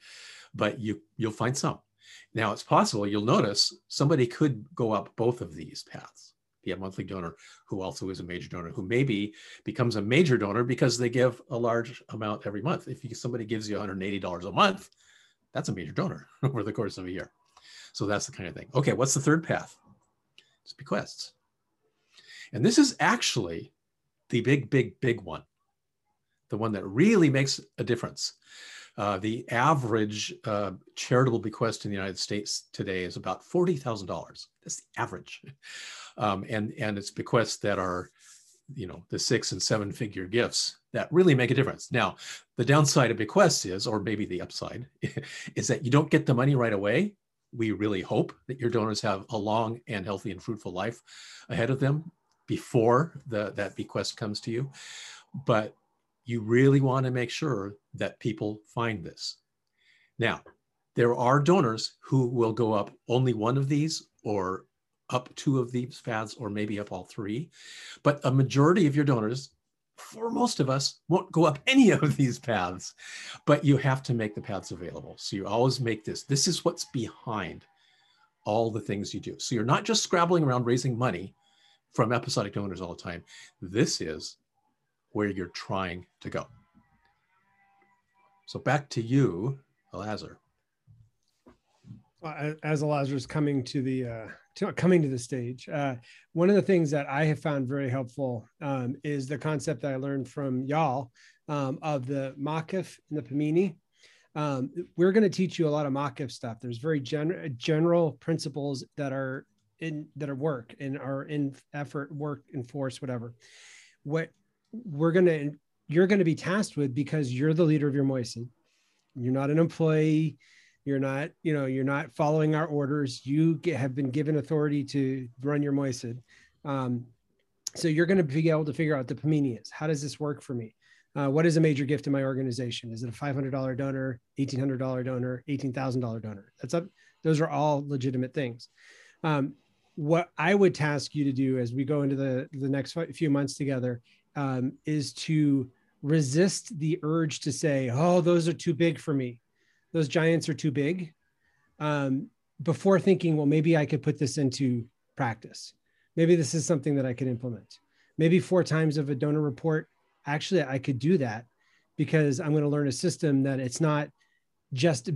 but you you'll find some. Now it's possible you'll notice somebody could go up both of these paths. Be a monthly donor who also is a major donor, who maybe becomes a major donor because they give a large amount every month. If you, somebody gives you $180 a month, that's a major donor over the course of a year. So that's the kind of thing. Okay, what's the third path? It's bequests. And this is actually the big, big, big one, the one that really makes a difference Uh, the average uh, charitable bequest in the United States today is about $40,000. That's the average. Um, and, and it's bequests that are, you know, the six and seven figure gifts that really make a difference. Now, the downside of bequests is, or maybe the upside, is that you don't get the money right away. We really hope that your donors have a long and healthy and fruitful life ahead of them before the, that bequest comes to you. But you really want to make sure that people find this. Now, there are donors who will go up only one of these or up two of these paths or maybe up all three. But a majority of your donors, for most of us, won't go up any of these paths. But you have to make the paths available. So you always make this. This is what's behind all the things you do. So you're not just scrabbling around raising money from episodic donors all the time. This is where you're trying to go. So back to you, Elazar. As Elazar is coming to the uh, coming to the stage, uh, one of the things that I have found very helpful um, is the concept that I learned from y'all um, of the Makif and the Pnimi. Um, we're going to teach you a lot of Makif stuff. There's very gen- general principles that are in that are work and are in effort, work, and force, whatever. What we're going to you're going to be tasked with because you're the leader of your moisid you're not an employee you're not you know you're not following our orders. You get, have been given authority to run your moisid um, so you're going to be able to figure out the Pnimi is how does this work for me? Uh, what is a major gift in my organization? Is it a $500 donor $1800 donor $18000 donor? That's up those are all legitimate things. Um, what i would task you to do as we go into the the next few months together um, is to resist the urge to say, "Oh, those are too big for me. Those giants are too big," um, before thinking, "Well, maybe I could put this into practice. Maybe this is something that I could implement. Maybe four times of a donor report. Actually, I could do that because I'm going to learn a system that it's not just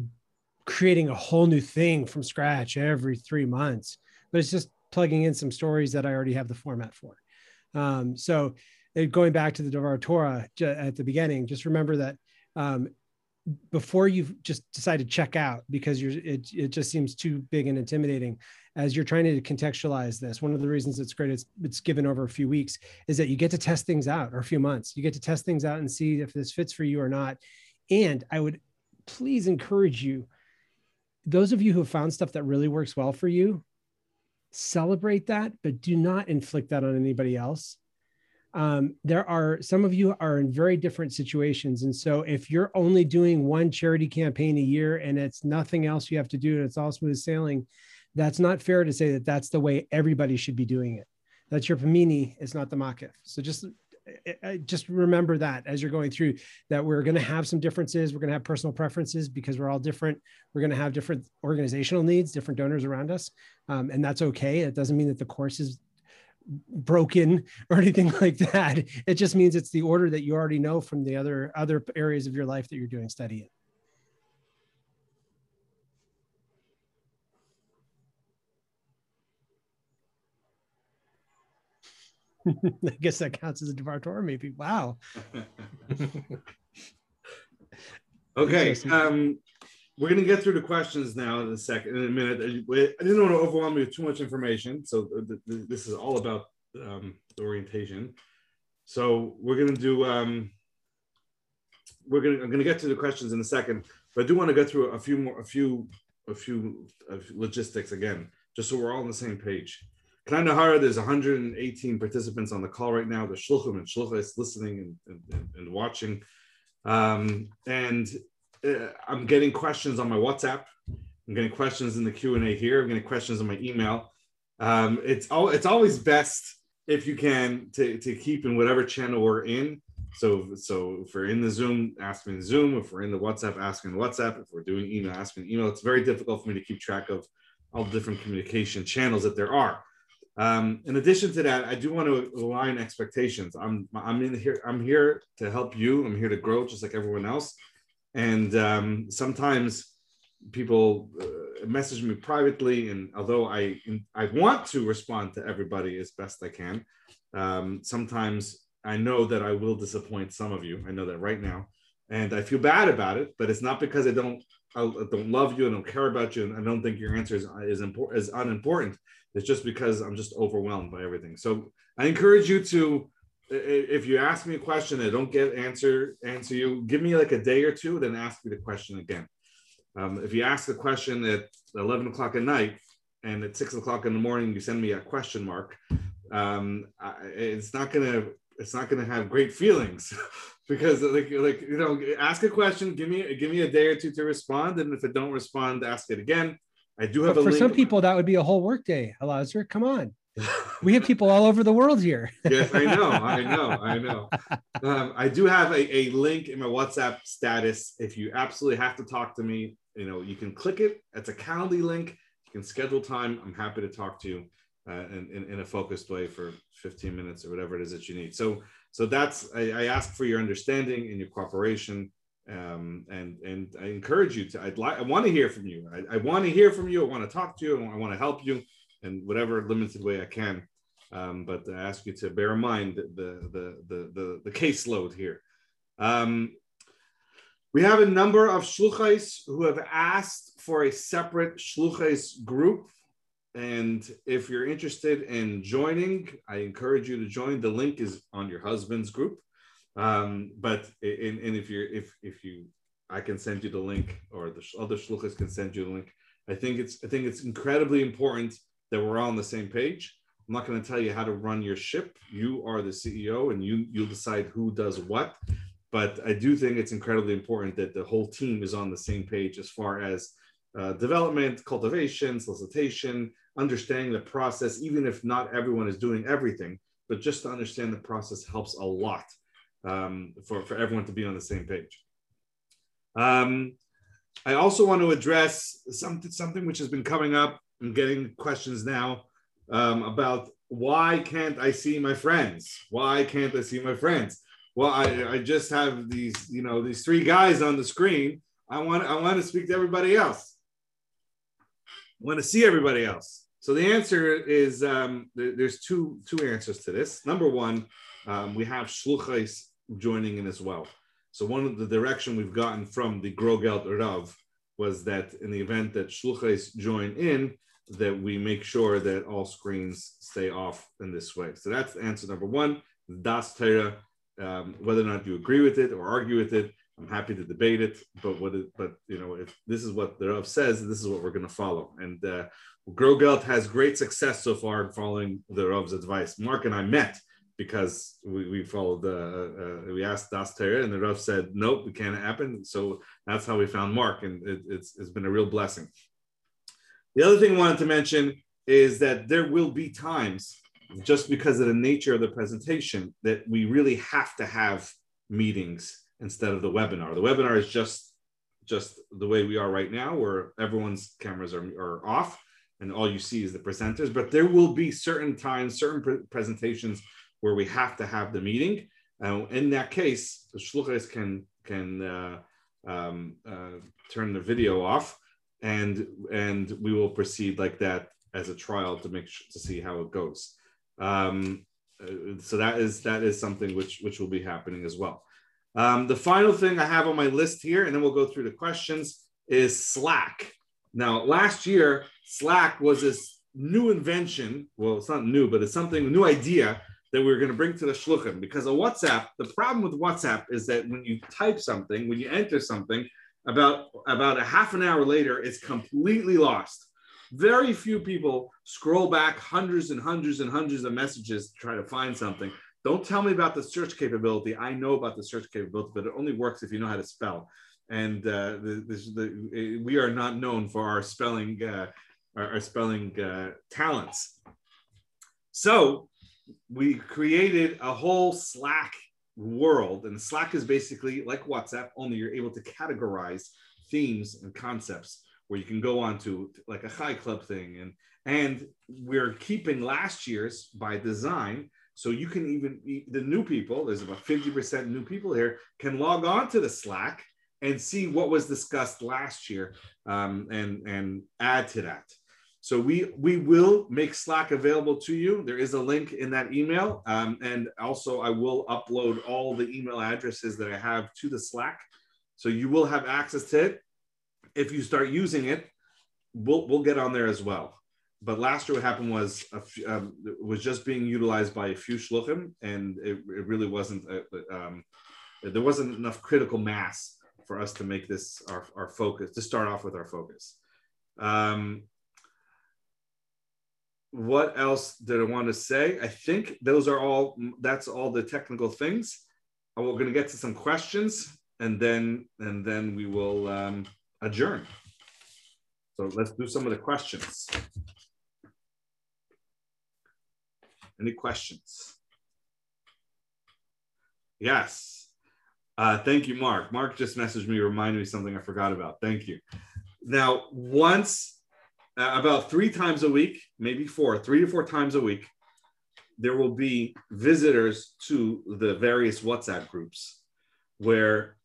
creating a whole new thing from scratch every three months, but it's just plugging in some stories that I already have the format for. Um, so going back to the Devar Torah at the beginning, just remember that um, before you've just decide to check out because you're it, it just seems too big and intimidating as you're trying to contextualize this one of the reasons it's great it's, it's given over a few weeks is that you get to test things out or a few months. You get to test things out and see if this fits for you or not. And i would please encourage you those of you who have found stuff that really works well for you celebrate that but do not inflict that on anybody else um, there are some of you are in very different situations. And so if you're only doing one charity campaign a year and it's nothing else you have to do and it's all smooth sailing that's not fair to say that that's the way everybody should be doing it. That's your Pnimi it's not the makif. So just just remember that as you're going through that we're going to have some differences. We're going to have personal preferences because we're all different. We're going to have different organizational needs different donors around us. Um, and that's okay. It doesn't mean that the course is broken or anything like that. It just means it's the order that you already know from the other other areas of your life that you're doing study in. I guess that counts as a Devar Torah, maybe. Wow. okay. Um, we're going to get through the questions now in a second, in a minute. I didn't want to overwhelm you with too much information. So this is all about um, the orientation. So we're going to do, um, we're going to, I'm going to get to the questions in a second, but I do want to go through a few more, a few, a few logistics again, just so we're all on the same page. Kanai Nahara, there's 118 participants on the call right now. The shluchim and shluchas listening and, and, and watching. Um, and uh, I'm getting questions on my WhatsApp. I'm getting questions in the Q and A here. I'm getting questions on my email. Um, it's all it's always best if you can to, to keep in whatever channel we're in. So so if we're in the Zoom, ask me in Zoom. If we're in the WhatsApp, ask me in WhatsApp. If we're doing email, ask me email. It's very difficult for me to keep track of all the different communication channels that there are. Um, in addition to that, I do want to align expectations. I'm I'm in here. I'm here to help you. I'm here to grow, just like everyone else. And um, sometimes people uh, message me privately, and although I I want to respond to everybody as best I can, um, sometimes I know that I will disappoint some of you. I know that right now. and I feel bad about it, but it's not because I don't I don't love you and don't care about you, and I don't think your answer is is important is unimportant. It's just because I'm just overwhelmed by everything. So I encourage you to, if you ask me a question and I don't get answer answer you, give me like a day or two, then ask me the question again. Um, if you ask the question at 11 o'clock at night and at six o'clock in the morning you send me a question mark, um, I, it's not gonna it's not gonna have great feelings because like like you know ask a question, give me give me a day or two to respond, and if I don't respond, ask it again. I do have But a for link. some people, that would be a whole workday. Elazar, come on. We have people all over the world here. yes, I know, I know, I know. Um, I do have a, a link in my WhatsApp status. If you absolutely have to talk to me, you know, you can click it. It's a Calendly link. You can schedule time. I'm happy to talk to you uh, in, in, in a focused way for 15 minutes or whatever it is that you need. So, so that's I, I ask for your understanding and your cooperation. Um, and and I encourage you to. I'd like. I want to hear from you. I, I want to hear from you. I want to talk to you. I want to help you in whatever limited way I can. Um, but I ask you to bear in mind the the the the, the caseload here. Um, we have a number of shluchais who have asked for a separate shluchais group. And if you're interested in joining, I encourage you to join. The link is on your husband's group. Um, but and, and if you're if if you I can send you the link or the other shluchas can send you the link. I think it's I think it's incredibly important that we're all on the same page. I'm not going to tell you how to run your ship. You are the CEO and you you'll decide who does what. But I do think it's incredibly important that the whole team is on the same page as far as uh, development, cultivation, solicitation, understanding the process, even if not everyone is doing everything, but just to understand the process helps a lot um, for, for everyone to be on the same page. Um, I also want to address something, something which has been coming up. I'm getting questions now um, about why can't I see my friends? Why can't I see my friends? Well, I, I just have these, you know, these three guys on the screen. I want, I want to speak to everybody else. I want to see everybody else. So the answer is um, there, there's two two answers to this. Number one, um, we have shluchais joining in as well. So one of the direction we've gotten from the Grow Gelt Rav was that in the event that shluchais join in, that we make sure that all screens stay off in this way. So that's answer number one. Das Torah, um, whether or not you agree with it or argue with it, I'm happy to debate it. But what, it, but you know, if this is what the Rav says, this is what we're going to follow. And uh, Grow Gelt has great success so far in following the Rav's advice. Mark and I met because we, we followed the uh, uh, we asked Das Torah and the Rav said nope, it can't happen. So that's how we found Mark, and it, it's it's been a real blessing. The other thing I wanted to mention is that there will be times, just because of the nature of the presentation, that we really have to have meetings instead of the webinar. The webinar is just just the way we are right now, where everyone's cameras are, are off and all you see is the presenters. But there will be certain times, certain pre- presentations where we have to have the meeting. Uh, in that case, the shluchas can can uh, um, uh, turn the video off, and and we will proceed like that as a trial to make sure, to see how it goes. Um, uh, so that is that is something which which will be happening as well. Um, the final thing I have on my list here, and then we'll go through the questions, is Slack. Now, last year, Slack was this new invention. Well, it's not new, but it's something a new idea that we we're going to bring to the shluchim. Because of WhatsApp, the problem with WhatsApp is that when you type something, when you enter something, about about a half an hour later, it's completely lost. Very few people scroll back hundreds and hundreds and hundreds of messages to try to find something. Don't tell me about the search capability. I know about the search capability, but it only works if you know how to spell. And uh, this, the, we are not known for our spelling uh, our, our, spelling uh, talents. So we created a whole Slack world, and Slack is basically like WhatsApp, only you're able to categorize themes and concepts where you can go on to like a Chai Club thing. And and we're keeping last year's by design so you can even the new people there's about 50% new people here can log on to the slack and see what was discussed last year um, and and add to that so we we will make slack available to you there is a link in that email um, and also i will upload all the email addresses that i have to the slack So you will have access to it. If you start using it, we'll we'll get on there as well. But last year, what happened was um, was just being utilized by a few shluchim, and it, it really wasn't. A, um, there wasn't enough critical mass for us to make this our, our focus to start off with our focus. Um, what else did I want to say? I think those are all. That's all the technical things. Uh, we're going to get to some questions, and then and then we will um, adjourn. So let's do some of the questions. Any questions? Yes. Uh, thank you, Mark. Mark just messaged me, reminded me something I forgot about. Thank you. Now, once, Uh, about three times a week, maybe four, three to four times a week, there will be visitors to the various WhatsApp groups where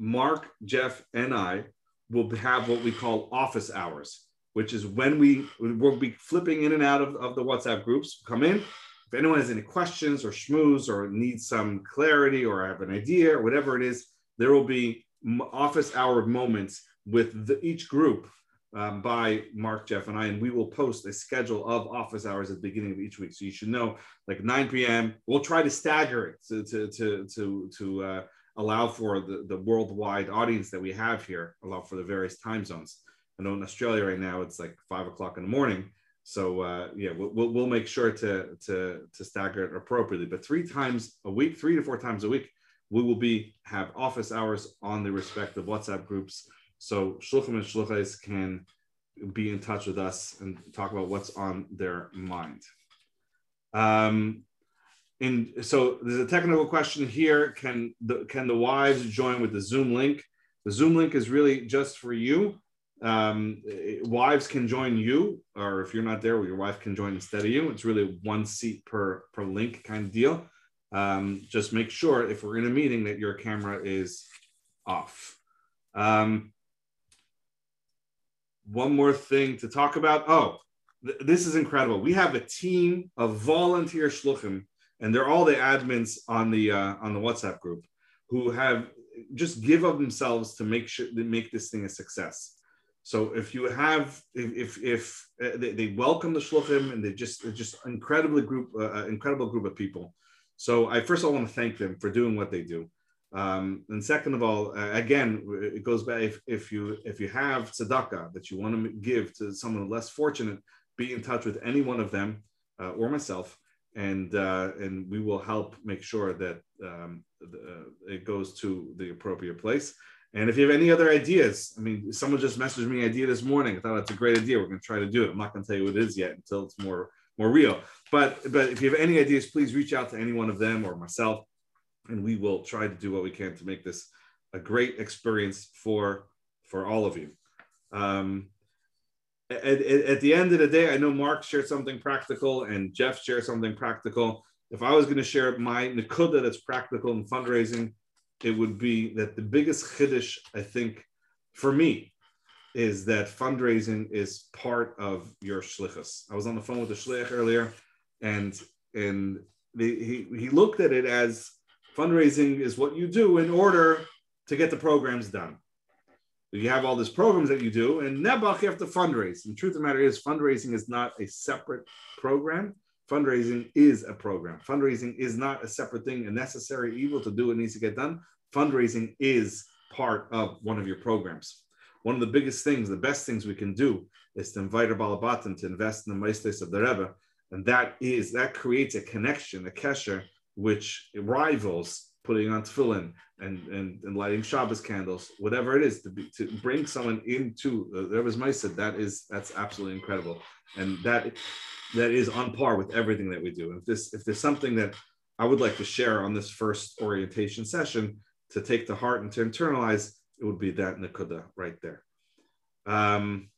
Mark, Jeff, and I will have what we call office hours, which is when we will be flipping in and out of, of the WhatsApp groups. Come in, if anyone has any questions or schmooze or needs some clarity or have an idea or whatever it is, there will be office hour moments with the, each group um, by Mark, Jeff, and I, and we will post a schedule of office hours at the beginning of each week. So you should know, like 9 p.m. We'll try to stagger it to to to to, to uh, allow for the, the worldwide audience that we have here, allow for the various time zones. I know in Australia right now it's like five o'clock in the morning. So uh, yeah, we'll, we'll make sure to, to, to stagger it appropriately. But three times a week, three to four times a week, we will be have office hours on the respective WhatsApp groups. So shluchim and shluchais can be in touch with us and talk about what's on their mind. Um, and so there's a technical question here. Can the can the wives join with the Zoom link? The Zoom link is really just for you um, wives can join you, or if you're not there, well, your wife can join instead of you. It's really one seat per per link kind of deal. Um, just make sure if we're in a meeting that your camera is off. Um, one more thing to talk about. Oh, th- this is incredible. We have a team of volunteer shluchim, and they're all the admins on the uh, on the WhatsApp group who have just give of themselves to make sure to make this thing a success. So if you have, if if, if uh, they, they, welcome the shluchim and they just just incredibly group, uh, uh, incredible group of people. So I first of all want to thank them for doing what they do. Um, and second of all, uh, again, it goes back if, if you if you have tzedakah that you want to give to someone less fortunate, be in touch with any one of them uh, or myself, and uh, and we will help make sure that um, it goes to the appropriate place. And if you have any other ideas, I mean, someone just messaged me an idea this morning. I thought that's a great idea. We're going to try to do it. I'm not going to tell you what it is yet until it's more more real. But but if you have any ideas, please reach out to any one of them or myself, and we will try to do what we can to make this a great experience for for all of you. Um, at, at, at the end of the day, I know Mark shared something practical and Jeff shared something practical. If I was going to share my nakuda that's practical in fundraising, it would be that the biggest chiddush, I think, for me, is that fundraising is part of your shlichus. I was on the phone with the shlich earlier, and and the, he he looked at it as fundraising is what you do in order to get the programs done. You have all these programs that you do, and Nebuch, you have to fundraise. And the truth of the matter is, fundraising is not a separate program fundraising is a program. Fundraising is not a separate thing, a necessary evil to do what needs to get done. Fundraising is part of one of your programs. One of the biggest things, the best things we can do is to invite our balabatim to invest in the Maestes of the Rebbe. And that is, that creates a connection, a kesher, which rivals putting on tefillin and, and, and lighting Shabbos candles, whatever it is, to, be, to bring someone into the Rebbe's Maisa, that is, that's absolutely incredible. And that that is on par with everything that we do. If this if there's something that I would like to share on this first orientation session to take to heart and to internalize, it would be that nakuda right there. Um,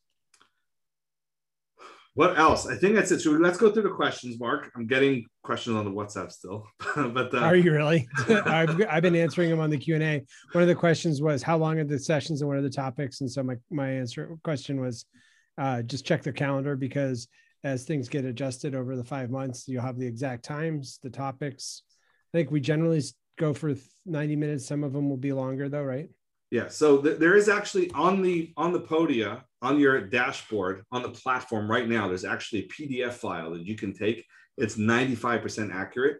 what else? I think that's it. So let's go through the questions, Mark. I'm getting questions on the WhatsApp still, but uh, are you really? I've, I've been answering them on the Q and A. One of the questions was how long are the sessions and what are the topics? And so my my answer question was uh, just check the calendar because as things get adjusted over the five months, you'll have the exact times, the topics. I think we generally go for 90 minutes. Some of them will be longer though, right? Yeah, so th- there is actually on the on the podia on your dashboard on the platform right now. There's actually a PDF file that you can take. It's 95% accurate.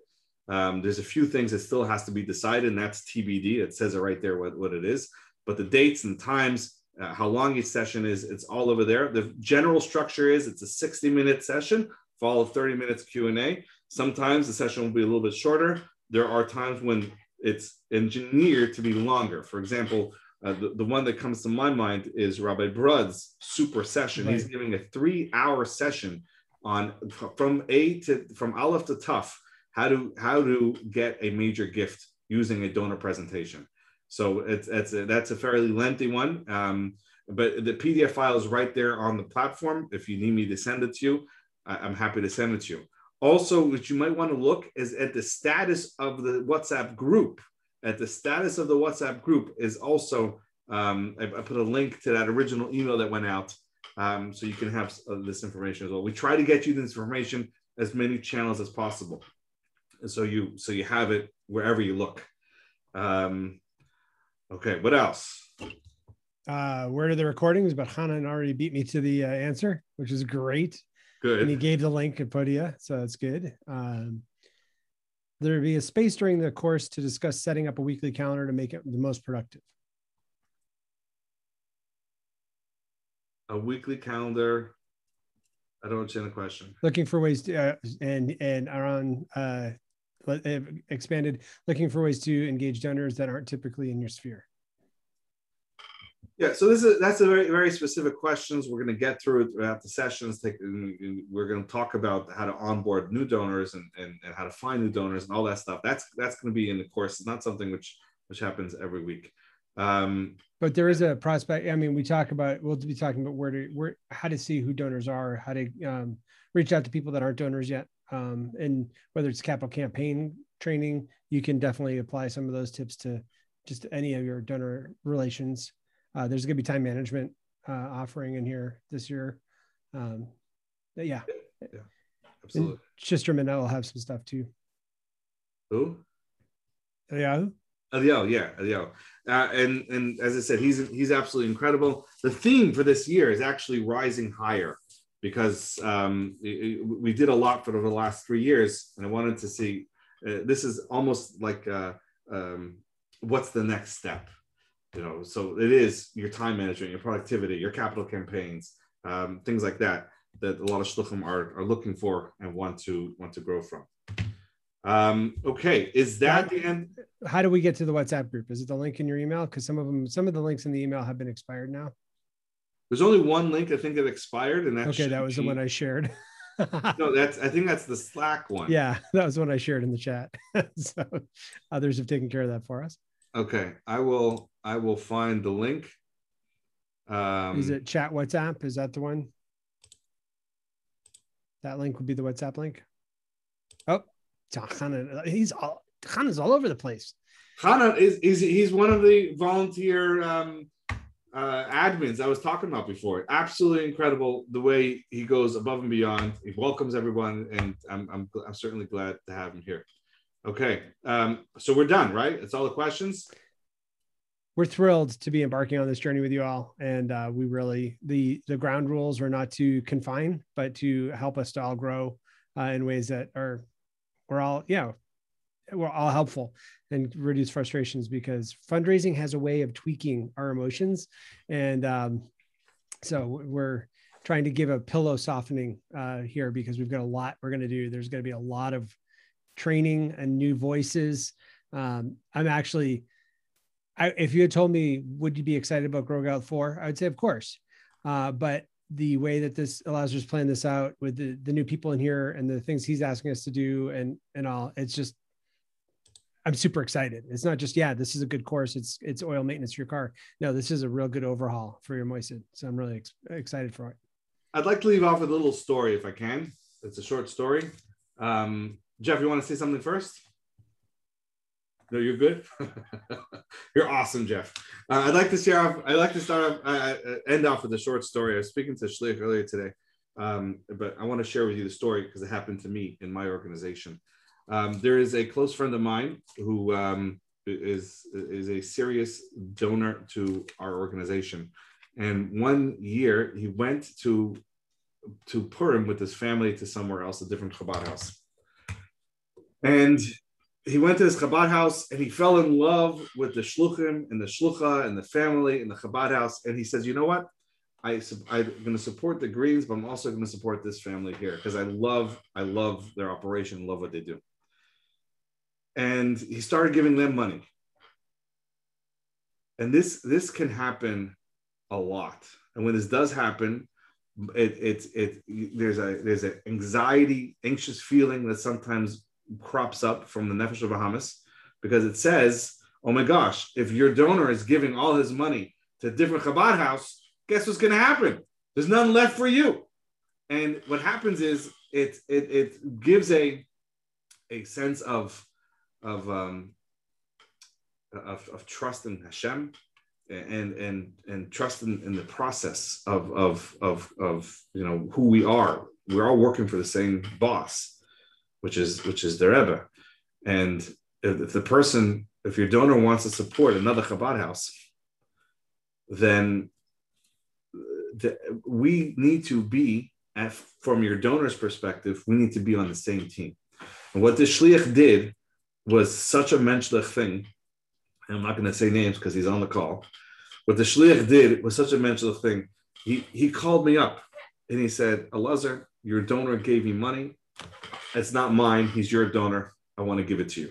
Um, there's a few things that still has to be decided, and that's TBD. It says it right there what, what it is, but the dates and times, uh, how long each session is, it's all over there. The general structure is it's a 60 minute session, followed 30 minutes Q and A. Sometimes the session will be a little bit shorter. There are times when it's engineered to be longer. For example, uh, the, the one that comes to my mind is Rabbi Brud's super session. Right. He's giving a three hour session on from A to from Aleph to Tough how to how to get a major gift using a donor presentation. So it's, it's a, that's a fairly lengthy one, um, but the PDF file is right there on the platform. If you need me to send it to you, I, am happy to send it to you. Also, what you might want to look is at the status of the WhatsApp group. At the status of the WhatsApp group is also um, I, I, put a link to that original email that went out, um, so you can have uh, this information as well. We try to get you this information as many channels as possible And so you so you have it wherever you look. Um, okay, what else? Uh, where are the recordings? But Hanan already beat me to the uh, answer, which is great. Good. And he gave the link at Podia, so that's good. Um, there be a space during the course to discuss setting up a weekly calendar to make it the most productive. A weekly calendar. I don't understand the question. Looking for ways to, uh, and and around uh, expanded, looking for ways to engage donors that aren't typically in your sphere. Yeah, so this is that's a very very specific questions. We're going to get through throughout the sessions. Take, we're going to talk about how to onboard new donors and, and, and how to find new donors and all that stuff. That's that's going to be in the course. It's not something which which happens every week. Um, but there is a prospect. I mean, we talk about we'll be talking about where to where how to see who donors are, how to um, reach out to people that aren't donors yet, um, and whether it's capital campaign training, you can definitely apply some of those tips to just any of your donor relations. Uh, there's going to be time management uh, offering in here this year. Um, yeah. yeah, absolutely. Shisterman will have some stuff too. Who? Yeah. Eliel, yeah, Eliel. Uh, and and as I said, he's he's absolutely incredible. The theme for this year is actually rising higher because um, we did a lot for the last three years, and I wanted to see. Uh, this is almost like uh, um, what's the next step, you know. So it is your time management, your productivity, your capital campaigns, um, things like that that a lot of shluchim are, are looking for and want to want to grow from. Um, okay, is that the end? How do we get to the WhatsApp group? Is it the link in your email? Because some of them, some of the links in the email have been expired now. There's only one link I think that expired, and that's okay. That was the one I shared. no, that's I think that's the Slack one. Yeah, that was one I shared in the chat. so others have taken care of that for us. Okay, I will. I will find the link. Um, Is it chat WhatsApp? Is that the one? That link would be the WhatsApp link. Oh, he's all is all over the place. Hanan is, is he's one of the volunteer um, uh, admins I was talking about before. Absolutely incredible the way he goes above and beyond. He welcomes everyone, and I'm, I'm, I'm certainly glad to have him here. Okay, um, so we're done, right? That's all the questions. We're thrilled to be embarking on this journey with you all, and uh, we really the the ground rules are not to confine, but to help us to all grow uh, in ways that are we're all yeah we're all helpful and reduce frustrations because fundraising has a way of tweaking our emotions and um, so we're trying to give a pillow softening uh, here because we've got a lot we're going to do there's going to be a lot of training and new voices um, i'm actually I, if you had told me would you be excited about grow gelt 4 i would say of course uh, but the way that this allows us to plan this out with the, the new people in here and the things he's asking us to do and and all it's just I'm super excited. It's not just yeah, this is a good course. It's it's oil maintenance for your car. No, this is a real good overhaul for your Moised. So I'm really ex- excited for it. I'd like to leave off with a little story if I can. It's a short story. Um, Jeff, you want to say something first? No, you're good. you're awesome, Jeff. Uh, I'd like to share off. I'd like to start off, uh, uh, end off with a short story. I was speaking to Shliach earlier today, um, but I want to share with you the story because it happened to me in my organization. Um, there is a close friend of mine who um, is is a serious donor to our organization. And one year he went to to Purim with his family to somewhere else, a different Chabad house. And he went to his Chabad house and he fell in love with the shluchim and the shlucha and the family and the Chabad house. And he says, you know what? I, I'm going to support the Greens, but I'm also going to support this family here because I love, I love their operation, love what they do. And he started giving them money. And this, this can happen a lot. And when this does happen, it, it, it, there's a, there's an anxiety, anxious feeling that sometimes crops up from the Nefesh HaBahamis because it says, oh my gosh, if your donor is giving all his money to a different Chabad house, guess what's going to happen? There's none left for you. And what happens is it it, it gives a a sense of of um, of, of trust in Hashem and and and trust in, in the process of, of of of you know who we are. We're all working for the same boss, which is which is the Rebbe. And if, if the person, if your donor wants to support another Chabad house, then the, we need to be at, from your donor's perspective, we need to be on the same team. And what the shliach did was such a menschlich thing. I'm not going to say names because he's on the call. What the shliach did was such a menschlich thing. He he called me up and he said, "Elazar, your donor gave me money. It's not mine. He's your donor. I want to give it to you."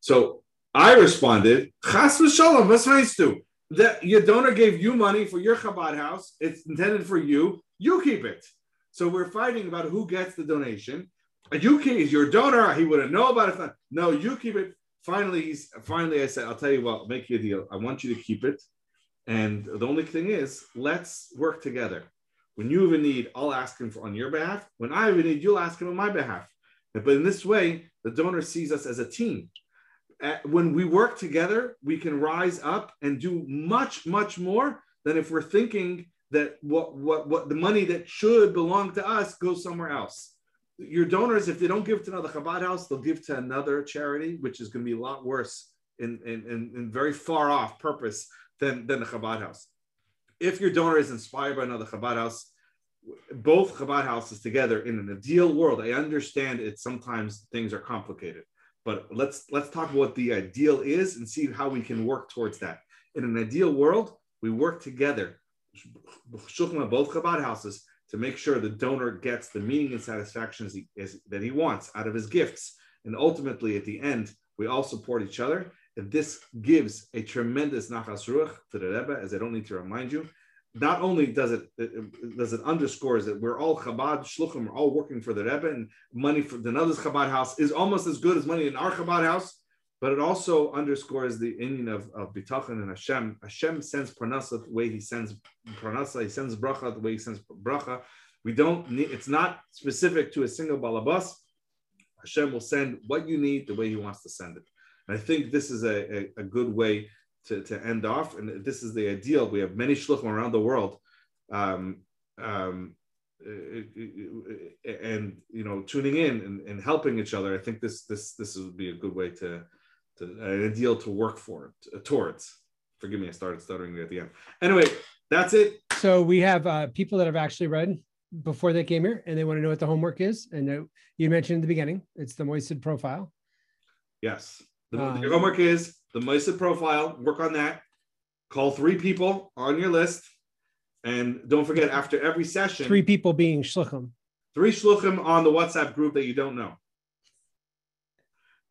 So I responded, "Chas v'shalom, to?" that your donor gave you money for your Chabad house. It's intended for you. You keep it. So we're fighting about who gets the donation. You keep is your donor. He wouldn't know about it. No, you keep it. Finally, he's finally. I said, I'll tell you what. I'll make you a deal. I want you to keep it. And the only thing is, let's work together. When you have a need, I'll ask him for on your behalf. When I have a need, you'll ask him on my behalf. But in this way, the donor sees us as a team uh, when we work together, we can rise up and do much, much more than if we're thinking that what, what, what the money that should belong to us goes somewhere else. Your donors, if they don't give to another Chabad house, they'll give to another charity, which is going to be a lot worse in, in, in, in very far off purpose than, than the Chabad house. If your donor is inspired by another Chabad house, both Chabad houses together in an ideal world, I understand it sometimes things are complicated but let's let's talk about what the ideal is and see how we can work towards that. In an ideal world, we work together, both Chabad houses, to make sure the donor gets the meaning and satisfaction he, that he wants out of his gifts. And ultimately, at the end, we all support each other. This gives a tremendous nachas ruach to the Rebbe, as I don't need to remind you, not only does it, it does it underscores that we're all Chabad shluchim, we're all working for the Rebbe, and money for the another's Chabad house is almost as good as money in our Chabad house. But it also underscores the union of, of bitachon and Hashem. Hashem sends parnasa the way He sends parnasa. He sends bracha the way He sends bracha. We don't need. It's not specific to a single balabas. Hashem will send what you need the way He wants to send it. And I think this is a, a, a good way to, to end off. And this is the ideal. We have many shluchim around the world. Um, um, and you know tuning in and, and, helping each other i think this this this would be a good way to, to an ideal to work for uh, towards forgive me i started stuttering at the end anyway that's it so we have uh, people that have actually read before they came here and they want to know what the homework is and uh, you mentioned in the beginning it's the Moised profile yes the, um, the homework is the Moised profile, work on that. Call three people on your list. And don't forget, after every session, three people being shluchim. Three shluchim on the WhatsApp group that you don't know.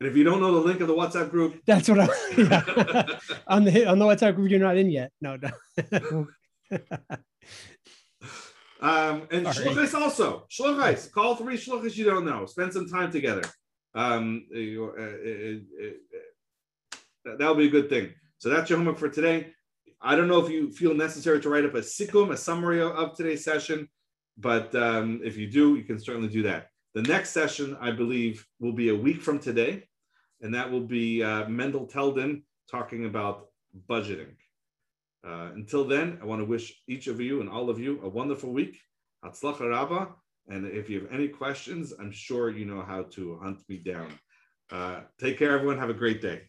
And if you don't know the link of the WhatsApp group, that's what I yeah. on the on the WhatsApp group you're not in yet. No, no. um, and shluchis also shluchis. Call three shluchis you don't know. Spend some time together. Um, uh, uh, uh, that would be a good thing. So that's your homework for today. I don't know if you feel necessary to write up a sikum, a summary of today's session, but um, if you do, you can certainly do that. The next session, I believe, will be a week from today, and that will be uh, Mendel Teldin talking about budgeting. Uh, until then, I want to wish each of you and all of you a wonderful week. Hatzlacha Rabba. And if you have any questions, I'm sure you know how to hunt me down. Uh, take care, everyone. Have a great day.